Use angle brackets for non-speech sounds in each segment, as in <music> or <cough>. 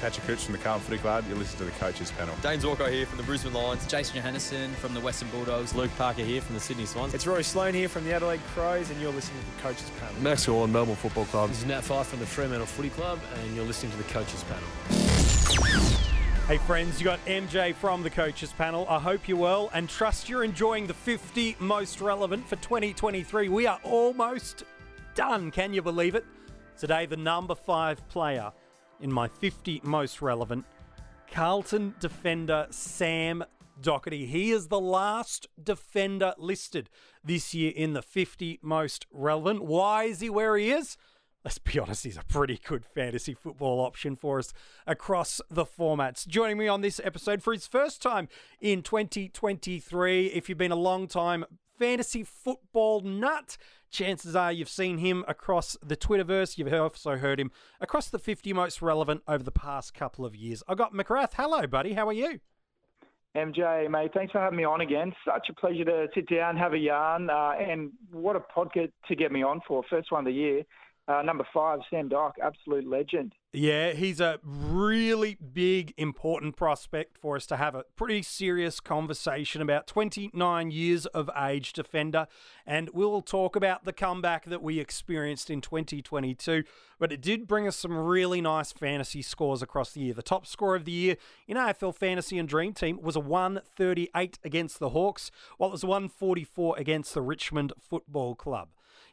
Patrick Cooch from the Carlton Footy Club. You listen to the coaches panel. Dayne Zorko here from the Brisbane Lions. Jason Johannisen from the Western Bulldogs. Luke Parker here from the Sydney Swans. It's Rory Sloane here from the Adelaide Crows, and you're listening to the coaches panel. Max Gawn, Melbourne Football Club. This is Nat Fyfe from the Fremantle Footy Club, and you're listening to the coaches panel. Hey friends, you got MJ from the coaches panel. I hope you're well and trust you're enjoying the 50 most relevant for 2023. We are almost done. Can you believe it? Today, the number five player in my 50 most relevant Carlton defender Sam Docherty. He is the last defender listed this year in the 50 most relevant. Why is he where he is? Let's be honest, he's a pretty good fantasy football option for us across the formats. Joining me on this episode for his first time in 2023, if you've been a long time fantasy football nut, chances are you've seen him across the Twitterverse. You've also heard him across the 50 most relevant over the past couple of years. I got McGrath. Hello, buddy. How are you? MJ, mate, thanks for having me on again. Such a pleasure to sit down, have a yarn, uh, and what a podcast to get me on for. First one of the year. Uh, number five, Sam Doc, absolute legend. Yeah, he's a really big, important prospect for us to have a pretty serious conversation about. 29 years of age defender, and we'll talk about the comeback that we experienced in 2022. But it did bring us some really nice fantasy scores across the year. The top score of the year in AFL Fantasy and Dream Team was a 138 against the Hawks, while it was 144 against the Richmond Football Club.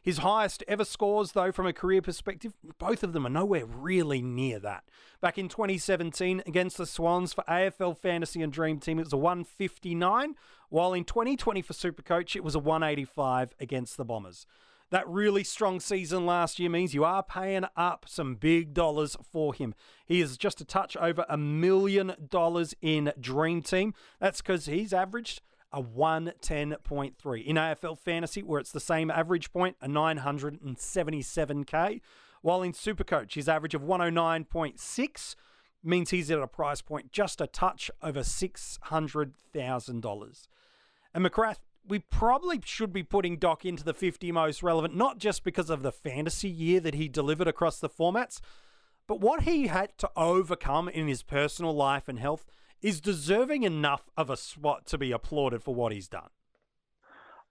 His highest ever scores, though, from a career perspective, both of them are nowhere really near that. Back in 2017 against the Swans for AFL Fantasy and Dream Team, it was a 159, while in 2020 for Supercoach, it was a 185 against the Bombers. That really strong season last year means you are paying up some big dollars for him. He is just a touch over a million dollars in Dream Team. That's because he's averaged a 110.3. In AFL Fantasy, where it's the same average point, a 977k. While in Supercoach, his average of 109.6 means he's at a price point just a touch over $600,000. And McGrath, we probably should be putting Doc into the 50 most relevant, not just because of the fantasy year that he delivered across the formats, but what he had to overcome in his personal life and health is deserving enough of a spot to be applauded for what he's done.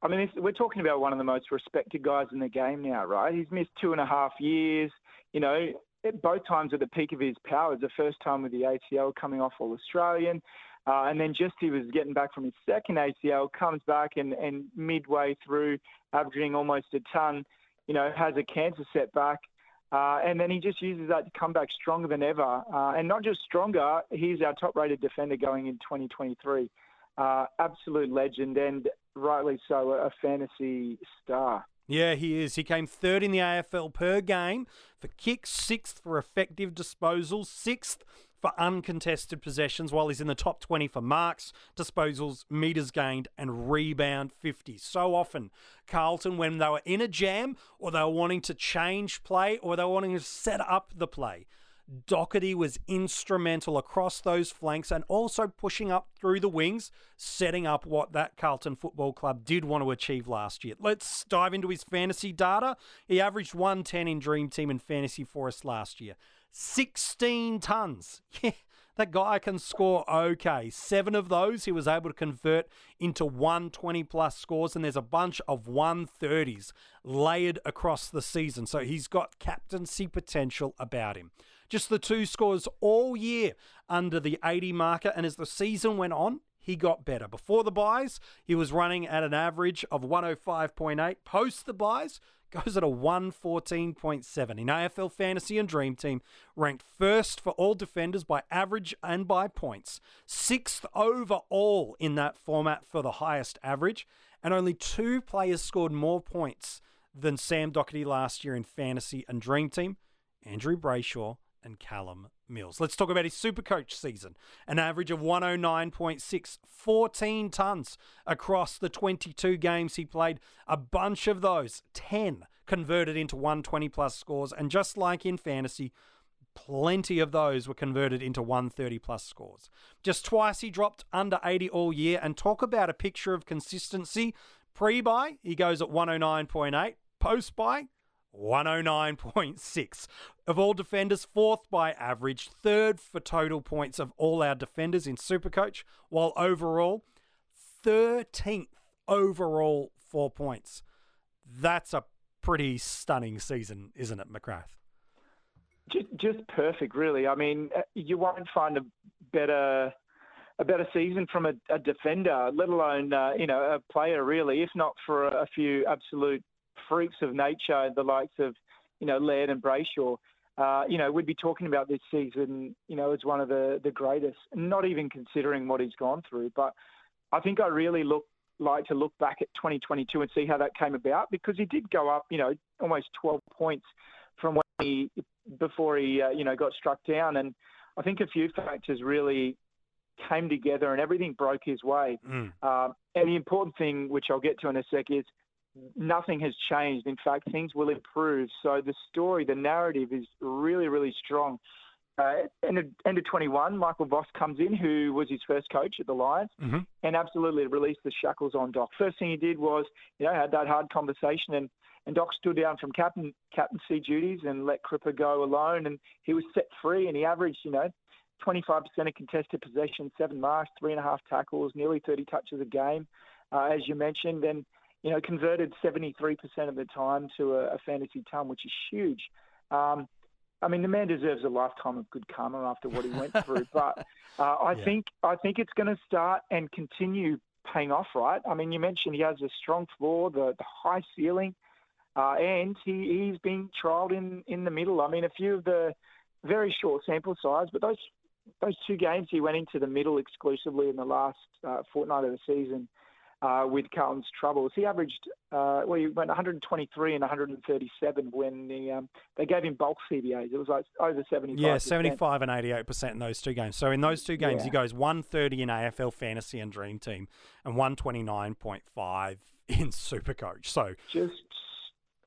I mean, we're talking about one of the most respected guys in the game now, right? He's missed two and a half years. You know, at both times at the peak of his powers. The first time with the ACL coming off All Australian, uh, and then just he was getting back from his second ACL, comes back and, and midway through, averaging almost a ton, you know, has a cancer setback. Uh, and then he just uses that to come back stronger than ever. Uh, and not just stronger, he's our top rated defender going in 2023. Uh, absolute legend and rightly so, a fantasy star. Yeah, he is. He came third in the AFL per game for kicks, sixth for effective disposals, sixth for uncontested possessions, while he's in the top 20 for marks, disposals, metres gained, and rebound 50. So often, Carlton, when they were in a jam or they were wanting to change play or they were wanting to set up the play, Docherty was instrumental across those flanks and also pushing up through the wings, setting up what that Carlton Football Club did want to achieve last year. Let's dive into his fantasy data. He averaged 110 in Dream Team and Fantasy Forest last year. 16 tons. <laughs> Yeah, that guy can score okay. Seven of those he was able to convert into 120 plus scores, and there's a bunch of 130s layered across the season. So he's got captaincy potential about him. Just the two scores all year under the 80 marker, and as the season went on, he got better. Before the buys, he was running at an average of 105.8. Post the buys, <laughs> goes at a 114.7 in AFL Fantasy and Dream Team, ranked first for all defenders by average and by points, sixth overall in that format for the highest average, and only two players scored more points than Sam Docherty last year in Fantasy and Dream Team Andrew Brayshaw and Callum Mills. Let's talk about his Supercoach season. An average of 109.6, 14 tons across the 22 games he played. A bunch of those, 10 converted into 120 plus scores. And just like in fantasy, plenty of those were converted into 130 plus scores. Just twice he dropped under 80 all year. And talk about a picture of consistency. Pre buy, he goes at 109.8. Post buy, 109.6. Of all defenders, fourth by average, third for total points of all our defenders in Supercoach, while overall, 13th overall for points. That's a pretty stunning season, isn't it, McGrath? Just, perfect, really. I mean, uh, you won't find a better a better season from a, a defender, let alone uh, you know a player, really. If not for a few absolute freaks of nature, the likes of you know Laird and Brayshaw. Uh, you know, we'd be talking about this season, you know, as one of the, the greatest, not even considering what he's gone through. But I think I really look like to look back at 2022 and see how that came about because he did go up, you know, almost 12 points from when he before he, uh, you know, got struck down. And I think a few factors really came together and everything broke his way. Mm. Uh, and the important thing, which I'll get to in a sec, is nothing has changed. In fact, things will improve. So the story, the narrative is really, really strong. Uh, end, of, end of 21, Michael Voss comes in, who was his first coach at the Lions, mm-hmm. and absolutely released the shackles on Doc. First thing he did was, you know, had that hard conversation, and, and Doc stood down from captain captaincy duties and let Crippa go alone, and he was set free, and he averaged, you know, 25% of contested possession, seven marks, three and a half tackles, nearly 30 touches a game, uh, as you mentioned, and you know, converted 73% of the time to a, a fantasy ton, which is huge. Um, I mean, the man deserves a lifetime of good karma after what he went <laughs> through. But uh, I yeah. think I think it's going to start and continue paying off. Right? I mean, you mentioned he has a strong floor, the, the high ceiling, uh, and he, he's been trialled in in the middle. I mean, a few of the very short sample size, but those those two games he went into the middle exclusively in the last uh, fortnight of the season uh, with Carlton's troubles. He averaged, uh, well, he went 123 and 137 when the, um, they gave him bulk CBAs. It was like over 75. Yeah, 75 and 88% in those two games. So in those two games, yeah. he goes 130 in AFL Fantasy and Dream Team and 129.5 <laughs> in Supercoach. So just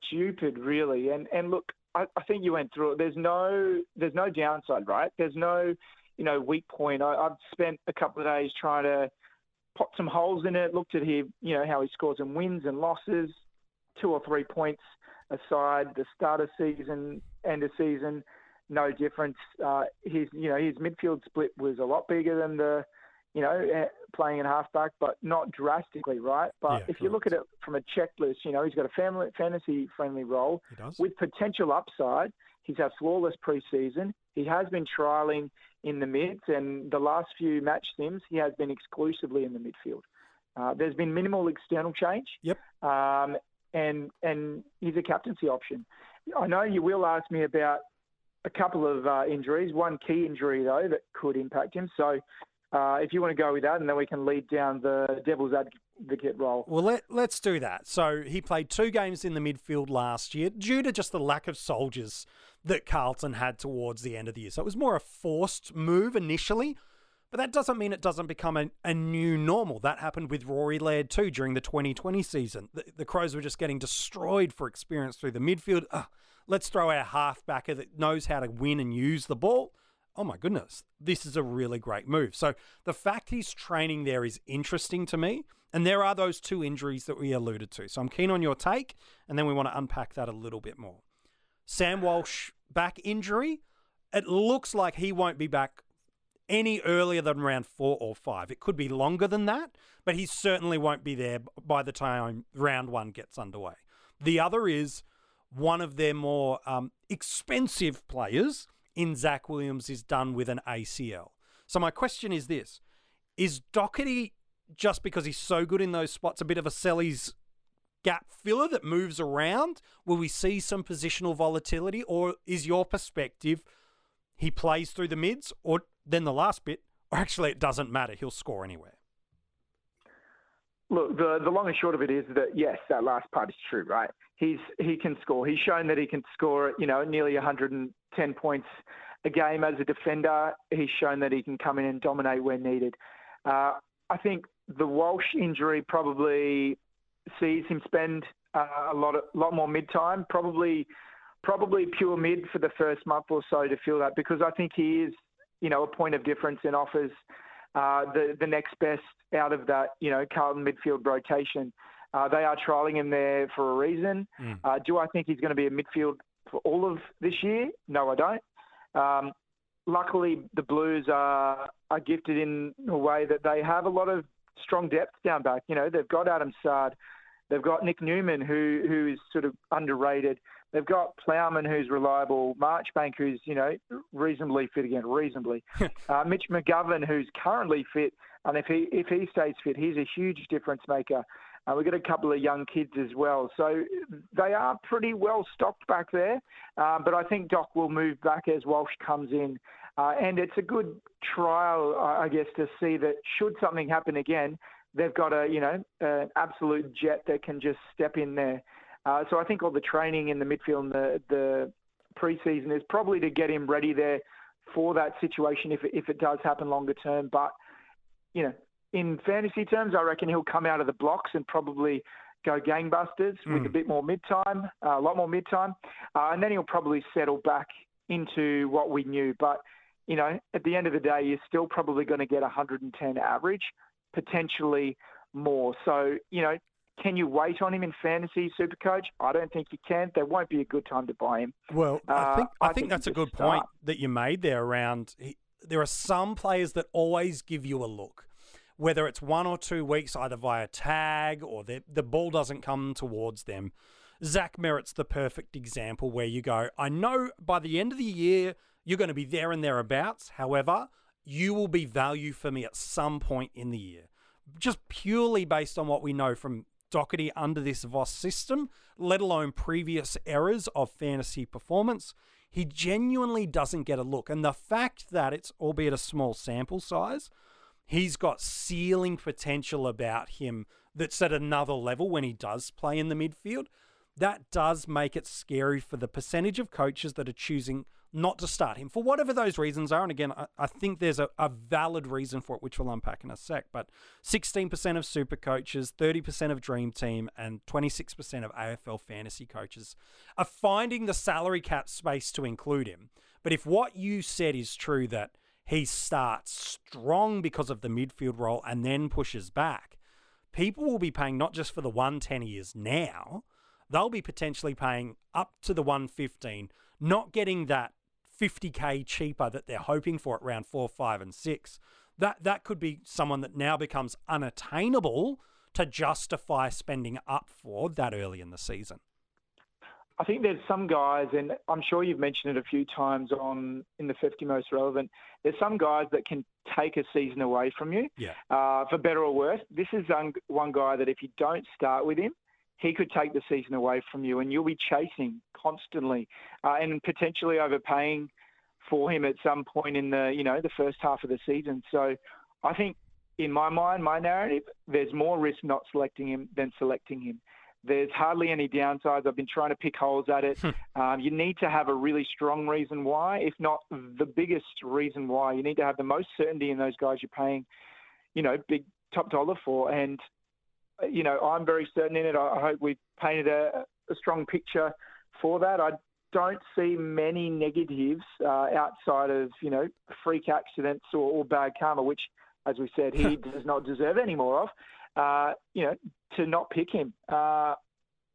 stupid, really. And and look, I, I think you went through it. There's no there's no downside, right? There's no you know weak point. I, I've spent a couple of days trying to popped some holes in it, looked at him, you know, how he scores and wins and losses, two or three points aside, the start of season, end of season, no difference. Uh, his, you know, his midfield split was a lot bigger than the, you know, eh, playing in halfback, but not drastically, right? But yeah, if you look at it from a checklist, you know, he's got a family fantasy friendly role with potential upside. He's had flawless preseason. He has been trialing in the mids, and the last few match sims, he has been exclusively in the midfield. Uh, there's been minimal external change. Yep. Um, and and he's a captaincy option. I know you will ask me about a couple of uh, injuries. One key injury though that could impact him. So uh, if you want to go with that, and then we can lead down the devil's advocate role. Well, let, let's do that. So he played two games in the midfield last year due to just the lack of soldiers that Carlton had towards the end of the year. So it was more a forced move initially, but that doesn't mean it doesn't become a, a new normal. That happened with Rory Laird too during the 2020 season. The, the Crows were just getting destroyed for experience through the midfield. Uh, let's throw our halfbacker that knows how to win and use the ball. Oh my goodness, this is a really great move. So the fact he's training there is interesting to me. And there are those two injuries that we alluded to. So I'm keen on your take, and then we want to unpack that a little bit more. Sam Walsh back injury. It looks like he won't be back any earlier than round four or five. It could be longer than that, but he certainly won't be there by the time round one gets underway. The other is one of their more um, expensive players in Zach Williams is done with an ACL. So my question is this: Is Docherty just because he's so good in those spots a bit of a Selleys gap filler that moves around? Will we see some positional volatility, or is your perspective he plays through the mids, or then the last bit, or actually it doesn't matter, he'll score anywhere? Look, the the long and short of it is that yes, that last part is true, right? He's he can score. He's shown that he can score, you know, nearly 110 points a game as a defender. He's shown that he can come in and dominate where needed. Uh, I think the Walsh injury probably sees him spend uh, a lot of, lot more mid time, probably probably pure mid for the first month or so to feel that because I think he is you know a point of difference and offers uh, the the next best out of that you know Carlton midfield rotation. Uh, they are trialling him there for a reason. Mm. Uh, do I think he's going to be a midfield for all of this year? No, I don't. Um, luckily, the Blues are are gifted in a way that they have a lot of strong depth down back. You know, they've got Adam Saad, they've got Nick Newman, who who is sort of underrated. They've got Plowman, who's reliable, Marchbank, who's you know reasonably fit again, reasonably. <laughs> uh, Mitch McGovern, who's currently fit, and if he if he stays fit, he's a huge difference maker. Uh, we've got a couple of young kids as well, so they are pretty well stocked back there. Uh, but I think Doc will move back as Walsh comes in, uh, and it's a good trial, I guess, to see that should something happen again, they've got a you know an absolute jet that can just step in there. Uh, so I think all the training in the midfield and the, the preseason is probably to get him ready there for that situation if if it does happen longer term. But you know, in fantasy terms, I reckon he'll come out of the blocks and probably go gangbusters mm. with a bit more mid time, uh, a lot more mid time, uh, and then he'll probably settle back into what we knew. But you know, at the end of the day, you're still probably going to get 110 average, potentially more. So you know, can you wait on him in fantasy super coach? I don't think you can. There won't be a good time to buy him. Well, I uh, think I, I think, that's a good start. point that you made there around he, there are some players that always give you a look whether it's one or two weeks, either via tag or the, the ball doesn't come towards them. Zach Merrett's the perfect example where you go, I know by the end of the year, you're going to be there and thereabouts. However, you will be value for me at some point in the year. Just purely based on what we know from Docherty under this Voss system, let alone previous errors of fantasy performance, he genuinely doesn't get a look. And the fact that it's, albeit a small sample size, he's got ceiling potential about him that's at another level when he does play in the midfield. That does make it scary for the percentage of coaches that are choosing not to start him for whatever those reasons are. And again, I, I think there's a, a, valid reason for it, which we'll unpack in a sec. But 16% of super coaches, 30% of Dream Team, and 26% of AFL fantasy coaches are finding the salary cap space to include him. But if what you said is true, that he starts strong because of the midfield role and then pushes back, people will be paying not just for the 110 he is now, they'll be potentially paying up to the 115, not getting that 50k cheaper that they're hoping for at round four, five, and six. That that could be someone that now becomes unattainable to justify spending up for that early in the season. I think there's some guys, and I'm sure you've mentioned it a few times on in the 50 most relevant. There's some guys that can take a season away from you, yeah. uh, for better or worse. This is one guy that if you don't start with him, he could take the season away from you, and you'll be chasing constantly, uh, and potentially overpaying for him at some point in the you know the first half of the season. So, I think in my mind, my narrative, there's more risk not selecting him than selecting him. There's hardly any downsides. I've been trying to pick holes at it. Hmm. um, you need to have a really strong reason why, if not the biggest reason why. You need to have the most certainty in those guys you're paying, you know, big top dollar for. And, you know, I'm very certain in it. I hope we've painted a, a strong picture for that. I don't see many negatives uh, outside of, you know, freak accidents or, or bad karma, which, as we said, he <laughs> does not deserve any more of uh, you know, to not pick him. Uh,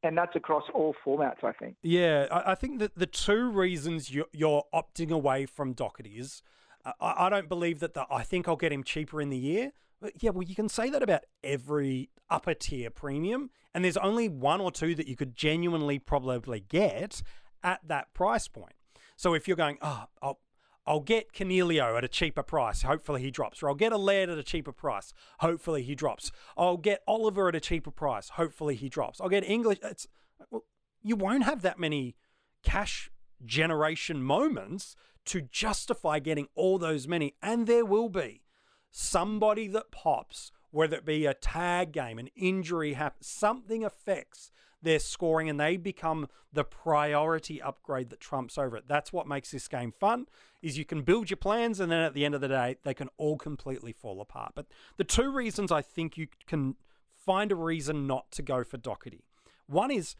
and that's across all formats, I think. Yeah, I, think that the two reasons you're, you're opting away from Docherty is uh, I, I, don't believe that the, I think I'll get him cheaper in the year. But yeah, well, you can say that about every upper tier premium, and there's only one or two that you could genuinely probably get at that price point. So if you're going, oh, I'll, I'll get Coniglio at a cheaper price. Hopefully he drops. Or I'll get a Laird at a cheaper price. Hopefully he drops. I'll get Oliver at a cheaper price. Hopefully he drops. I'll get English. It's well, you won't have that many cash generation moments to justify getting all those many, and there will be somebody that pops, whether it be a tag game, an injury something affects their scoring and they become the priority upgrade that trumps over it. That's what makes this game fun is you can build your plans and then at the end of the day they can all completely fall apart. But the two reasons I think you can find a reason not to go for Docherty. One is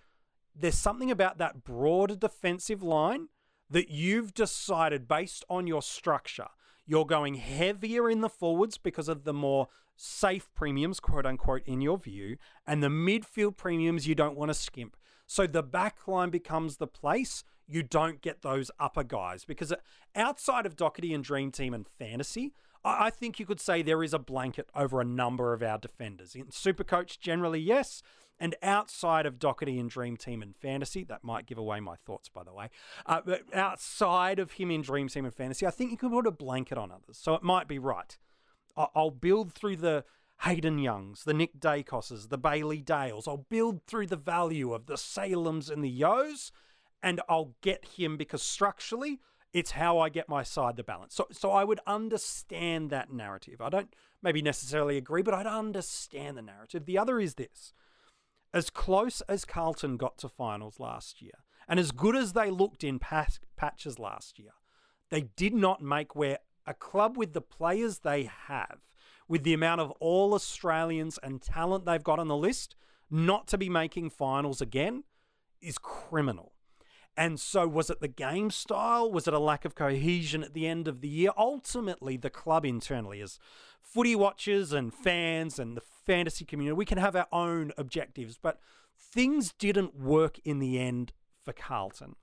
there's something about that broader defensive line that you've decided based on your structure. You're going heavier in the forwards because of the more safe premiums, quote unquote, in your view, and the midfield premiums you don't want to skimp. So the back line becomes the place you don't get those upper guys because uh, outside of Docherty and Dream Team and Fantasy, I think you could say there is a blanket over a number of our defenders. In Supercoach, generally, yes. And outside of Docherty and Dream Team and Fantasy, that might give away my thoughts, by the way. Uh, but outside of him in Dream Team and Fantasy, I think you could put a blanket on others. So it might be right. I'll build through the Hayden Youngs, the Nick Daicoses, the Bailey Dales. I'll build through the value of the Salems and the Yeos, and I'll get him because structurally, it's how I get my side the balance. So, so I would understand that narrative. I don't maybe necessarily agree, but I'd understand the narrative. The other is this as close as Carlton got to finals last year, and as good as they looked in patches last year, they did not make where a club with the players they have, with the amount of all Australians and talent they've got on the list, not to be making finals again is criminal. And so, was it the game style? Was it a lack of cohesion at the end of the year? Ultimately, the club internally, as footy watchers and fans and the fantasy community, we can have our own objectives, but things didn't work in the end for Carlton.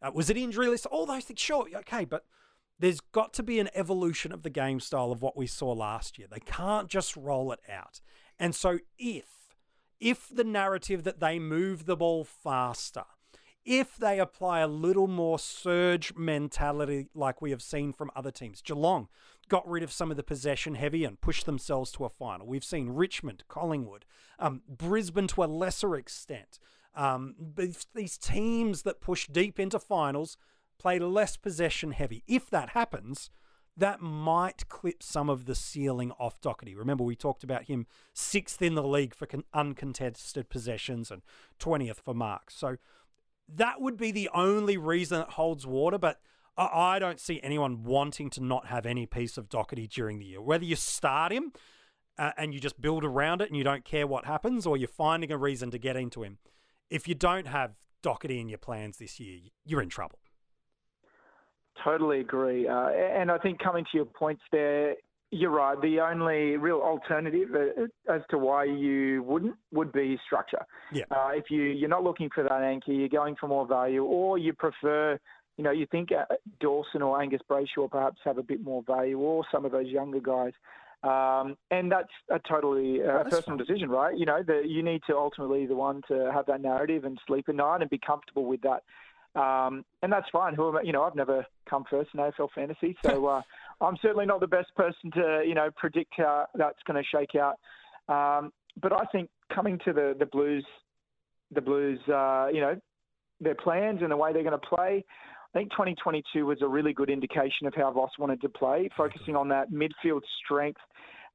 Uh, was it injury list? All those things, sure, okay, but there's got to be an evolution of the game style of what we saw last year. They can't just roll it out. And so, if if the narrative that they move the ball faster if they apply a little more surge mentality like we have seen from other teams. Geelong got rid of some of the possession heavy and pushed themselves to a final. We've seen Richmond, Collingwood, um, Brisbane to a lesser extent. Um, these teams that push deep into finals play less possession heavy. If that happens, that might clip some of the ceiling off Docherty. Remember, we talked about him sixth in the league for uncontested possessions and 20th for marks. So that would be the only reason it holds water, but I don't see anyone wanting to not have any piece of Docherty during the year. Whether you start him uh, and you just build around it and you don't care what happens, or you're finding a reason to get into him. If you don't have Docherty in your plans this year, you're in trouble. Totally agree. Uh, and I think coming to your points there, you're right. The only real alternative uh, as to why you wouldn't would be structure. Yeah. Uh, if you you're not looking for that anchor, you're going for more value, or you prefer, you know, you think uh, Dawson or Angus Brayshaw perhaps have a bit more value, or some of those younger guys. Um, and that's a totally uh, that's personal fine. decision, right? You know, the, you need to ultimately the one to have that narrative and sleep at night and be comfortable with that. Um, and that's fine. Who am, you know, I've never come first in AFL fantasy, so <laughs> uh, I'm certainly not the best person to, you know, predict how that's going to shake out. Um, but I think coming to the the Blues, the Blues, uh, you know, their plans and the way they're going to play. I think 2022 was a really good indication of how Voss wanted to play, focusing on that midfield strength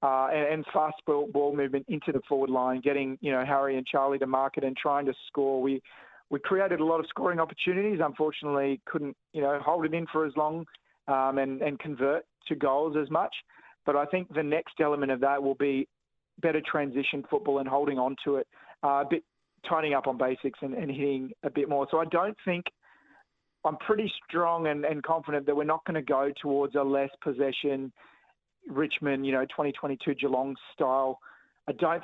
uh, and, and, fast ball, ball, movement into the forward line, getting you know Harry and Charlie to market and trying to score. We we created a lot of scoring opportunities. Unfortunately, couldn't you know hold it in for as long um, and and convert to goals as much. But I think the next element of that will be better transition football and holding on to it, uh, a bit tightening up on basics and, and hitting a bit more. So I don't think I'm pretty strong and, and confident that we're not going to go towards a less possession Richmond, you know, 2022 Geelong style I don't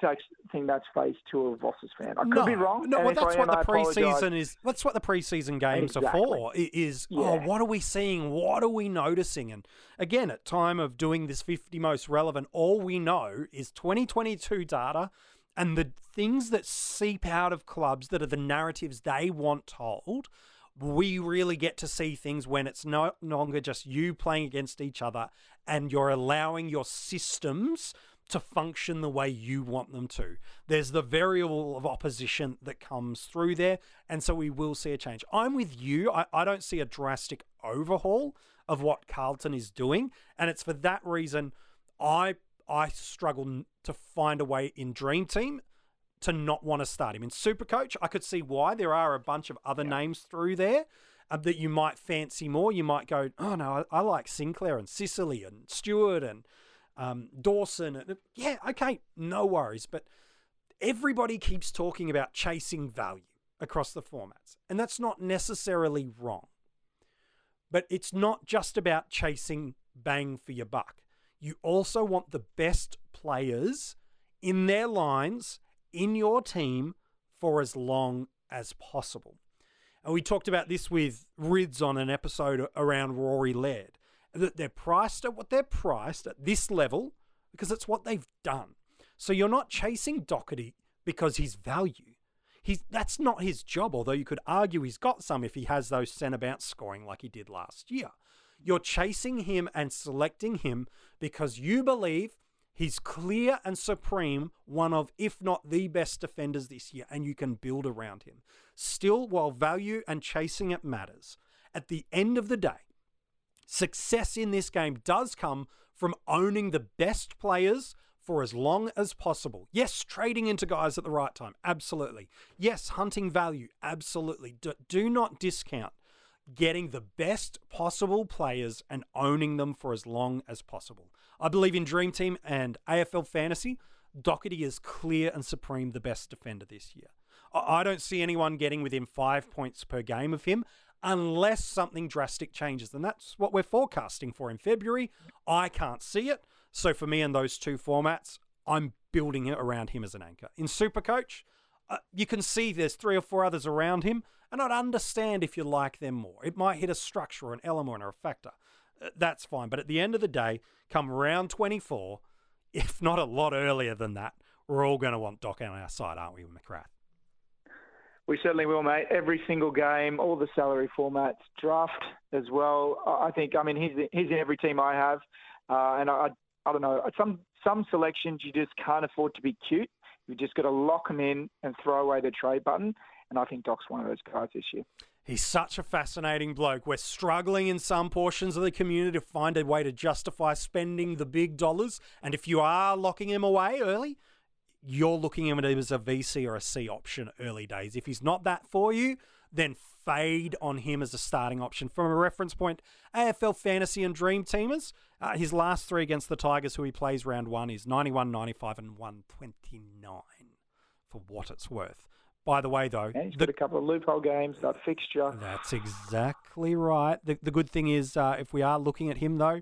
think that's phase two of Voss's fan. I could no, be wrong. No, well, that's what am, the preseason is. That's what the preseason games exactly. are for. Is oh, yeah. oh, what are we seeing? What are we noticing? And again, at time of doing this 50 most relevant, all we know is 2022 data and the things that seep out of clubs that are the narratives they want told. We really get to see things when it's no longer just you playing against each other and you're allowing your systems to function the way you want them to. There's the variable of opposition that comes through there, and so we will see a change. I'm with you. I, I don't see a drastic overhaul of what Carlton is doing, and it's for that reason I I struggle to find a way in Dream Team to not want to start him in Supercoach. I could see why there are a bunch of other yeah. names through there. Uh, that you might fancy more. You might go, oh no, I, I like Sinclair and Sicily and Stewart and um, Dawson. Yeah, okay, no worries. But everybody keeps talking about chasing value across the formats, and that's not necessarily wrong. But it's not just about chasing bang for your buck. You also want the best players in their lines in your team for as long as possible. And we talked about this with Rids on an episode around Rory Laird that they're priced at what they're priced at this level because it's what they've done. So you're not chasing Docherty because he's value. He's that's not his job, although you could argue he's got some if he has those centre bounce scoring like he did last year. You're chasing him and selecting him because you believe he's clear and supreme, one of, if not the best defenders this year, and you can build around him. Still, while value and chasing it matters, at the end of the day, success in this game does come from owning the best players for as long as possible. Yes, trading into guys at the right time, absolutely. Yes, hunting value, absolutely. Do, do not discount getting the best possible players and owning them for as long as possible. I believe in Dream Team and AFL Fantasy. Docherty is clear and supreme the best defender this year. I don't see anyone getting within five points per game of him unless something drastic changes. And that's what we're forecasting for in February. I can't see it. So for me in those two formats, I'm building it around him as an anchor. In Supercoach, uh, you can see there's three or four others around him, and I'd understand if you like them more. It might hit a structure or an element or a factor. Uh, that's fine. But at the end of the day, come round 24, <laughs> if not a lot earlier than that, we're all going to want Doc on our side, aren't we, McGrath? We certainly will, mate. Every single game, all the salary formats, draft as well. I think, I mean, he's he's in every team I have, uh, and I I don't know some some selections you just can't afford to be cute. You just got to lock them in and throw away the trade button. And I think Doc's one of those guys this year. He's such a fascinating bloke. We're struggling in some portions of the community to find a way to justify spending the big dollars. And if you are locking him away early, you're looking at him as a VC or a C option early days. If he's not that for you, then fade on him as a starting option. From a reference point, AFL Fantasy and Dream Teamers, uh, his last three against the Tigers, who he plays round one, is 91, 95, and 129 for what it's worth. By the way, though, he's the, got a couple of loophole games, that fixture. That's exactly right. The, the good thing is, uh, if we are looking at him, though,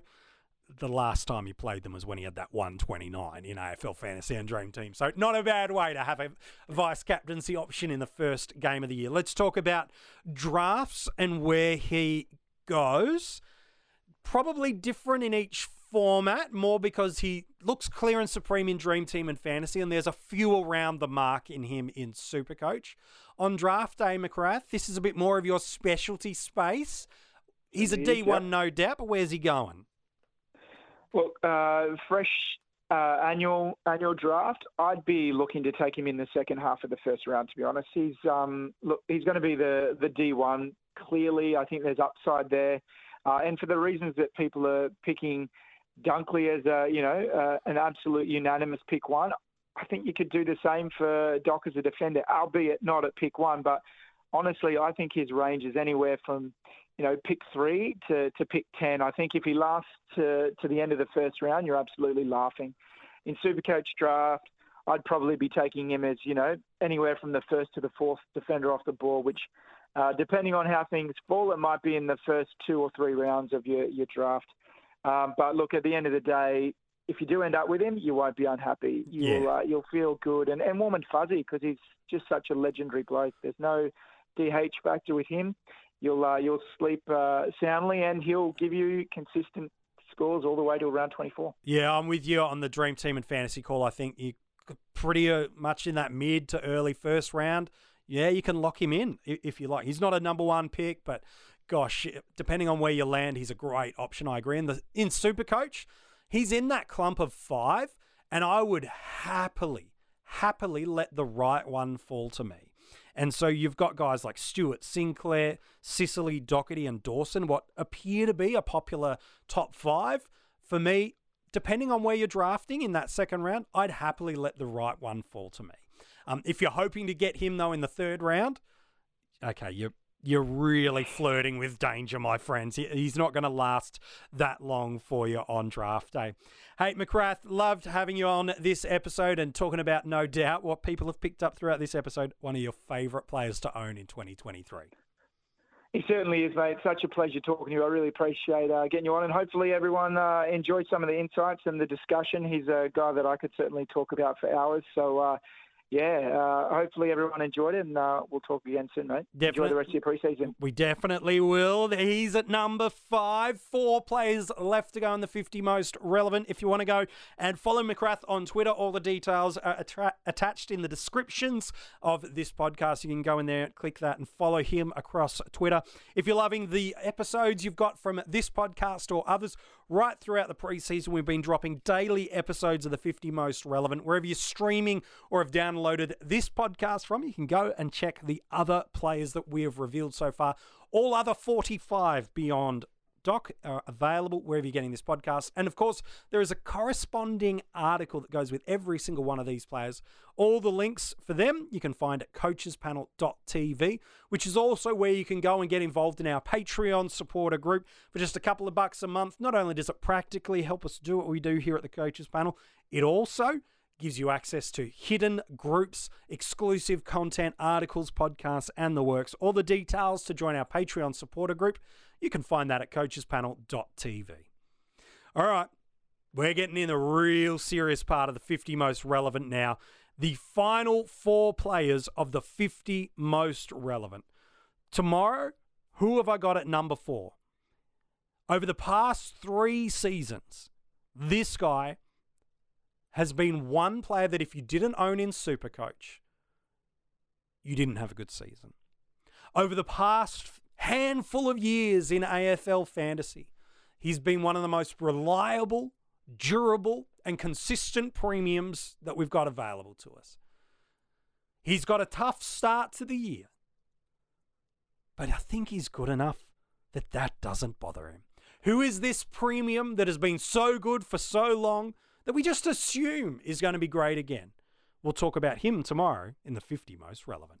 the last time he played them was when he had that 129 in AFL Fantasy and Dream Team. So, not a bad way to have a vice captaincy option in the first game of the year. Let's talk about drafts and where he goes. Probably different in each format, more because he looks clear and supreme in Dream Team and Fantasy, and there's a few around the mark in him in Supercoach. On draft day, McGrath, this is a bit more of your specialty space. He's a D1, no doubt, but where's he going? Well, uh, fresh uh, annual annual draft, I'd be looking to take him in the second half of the first round. To be honest, he's um, look he's going to be the the D one clearly. I think there's upside there, uh, and for the reasons that people are picking Dunkley as a you know uh, an absolute unanimous pick one. I think you could do the same for Doc as a defender, albeit not at pick one. But honestly, I think his range is anywhere from you know, pick three to, to pick 10. I think if he lasts to, to the end of the first round, you're absolutely laughing. In Supercoach draft, I'd probably be taking him as, you know, anywhere from the first to the fourth defender off the ball, which, uh, depending on how things fall, it might be in the first two or three rounds of your, your draft. Um, but look, at the end of the day, if you do end up with him, you won't be unhappy. You'll yeah. uh, you'll feel good and, and warm and fuzzy because he's just such a legendary bloke. There's no DH factor with him you'll uh, you'll sleep uh, soundly, and he'll give you consistent scores all the way to around 24. Yeah, I'm with you on the dream team and fantasy call. I think you pretty uh, much in that mid to early first round. Yeah, you can lock him in if you like. He's not a number one pick, but gosh, depending on where you land, he's a great option. I agree. In the in Supercoach, he's in that clump of five, and I would happily, happily let the right one fall to me. And so you've got guys like Stewart, Sinclair, Sicily, Docherty, and Dawson, what appear to be a popular top five. For me, depending on where you're drafting in that second round, I'd happily let the right one fall to me. Um, if you're hoping to get him, though, in the third round, okay, you're you're really flirting with danger, my friends. He's not going to last that long for you on draft day. Hey, McGrath, loved having you on this episode and talking about, no doubt, what people have picked up throughout this episode. One of your favourite players to own in 2023. He certainly is, mate. Such a pleasure talking to you. I really appreciate uh, getting you on, and hopefully everyone uh, enjoyed some of the insights and the discussion. He's a guy that I could certainly talk about for hours. So, uh, yeah, uh, hopefully everyone enjoyed it, and uh, we'll talk again soon, mate. Definitely. Enjoy the rest of your preseason. We definitely will. He's at number five. Four players left to go in the 50 most relevant. If you want to go and follow McGrath on Twitter, all the details are attached in the descriptions of this podcast. You can go in there, click that, and follow him across Twitter. If you're loving the episodes you've got from this podcast or others, right throughout the preseason, we've been dropping daily episodes of the 50 most relevant. Wherever you're streaming or have downloaded this podcast from, you can go and check the other players that we have revealed so far. All other 45 beyond doc are available wherever you're getting this podcast. And of course, there is a corresponding article that goes with every single one of these players. All the links for them you can find at coachespanel.tv, which is also where you can go and get involved in our Patreon supporter group for just a couple of bucks a month. Not only does it practically help us do what we do here at the Coaches Panel, it also gives you access to hidden groups, exclusive content, articles, podcasts, and the works. All the details to join our Patreon supporter group, you can find that at coachespanel.tv. All right, we're getting in the real serious part of the 50 most relevant now. The final four players of the 50 most relevant. Tomorrow, who have I got at number four? Over the past three seasons, this guy has been one player that if you didn't own in Supercoach, you didn't have a good season. Over the past handful of years in AFL fantasy, he's been one of the most reliable, durable, and consistent premiums that we've got available to us. He's got a tough start to the year, but I think he's good enough that that doesn't bother him. Who is this premium that has been so good for so long that we just assume is going to be great again? We'll talk about him tomorrow in the 50 most relevant.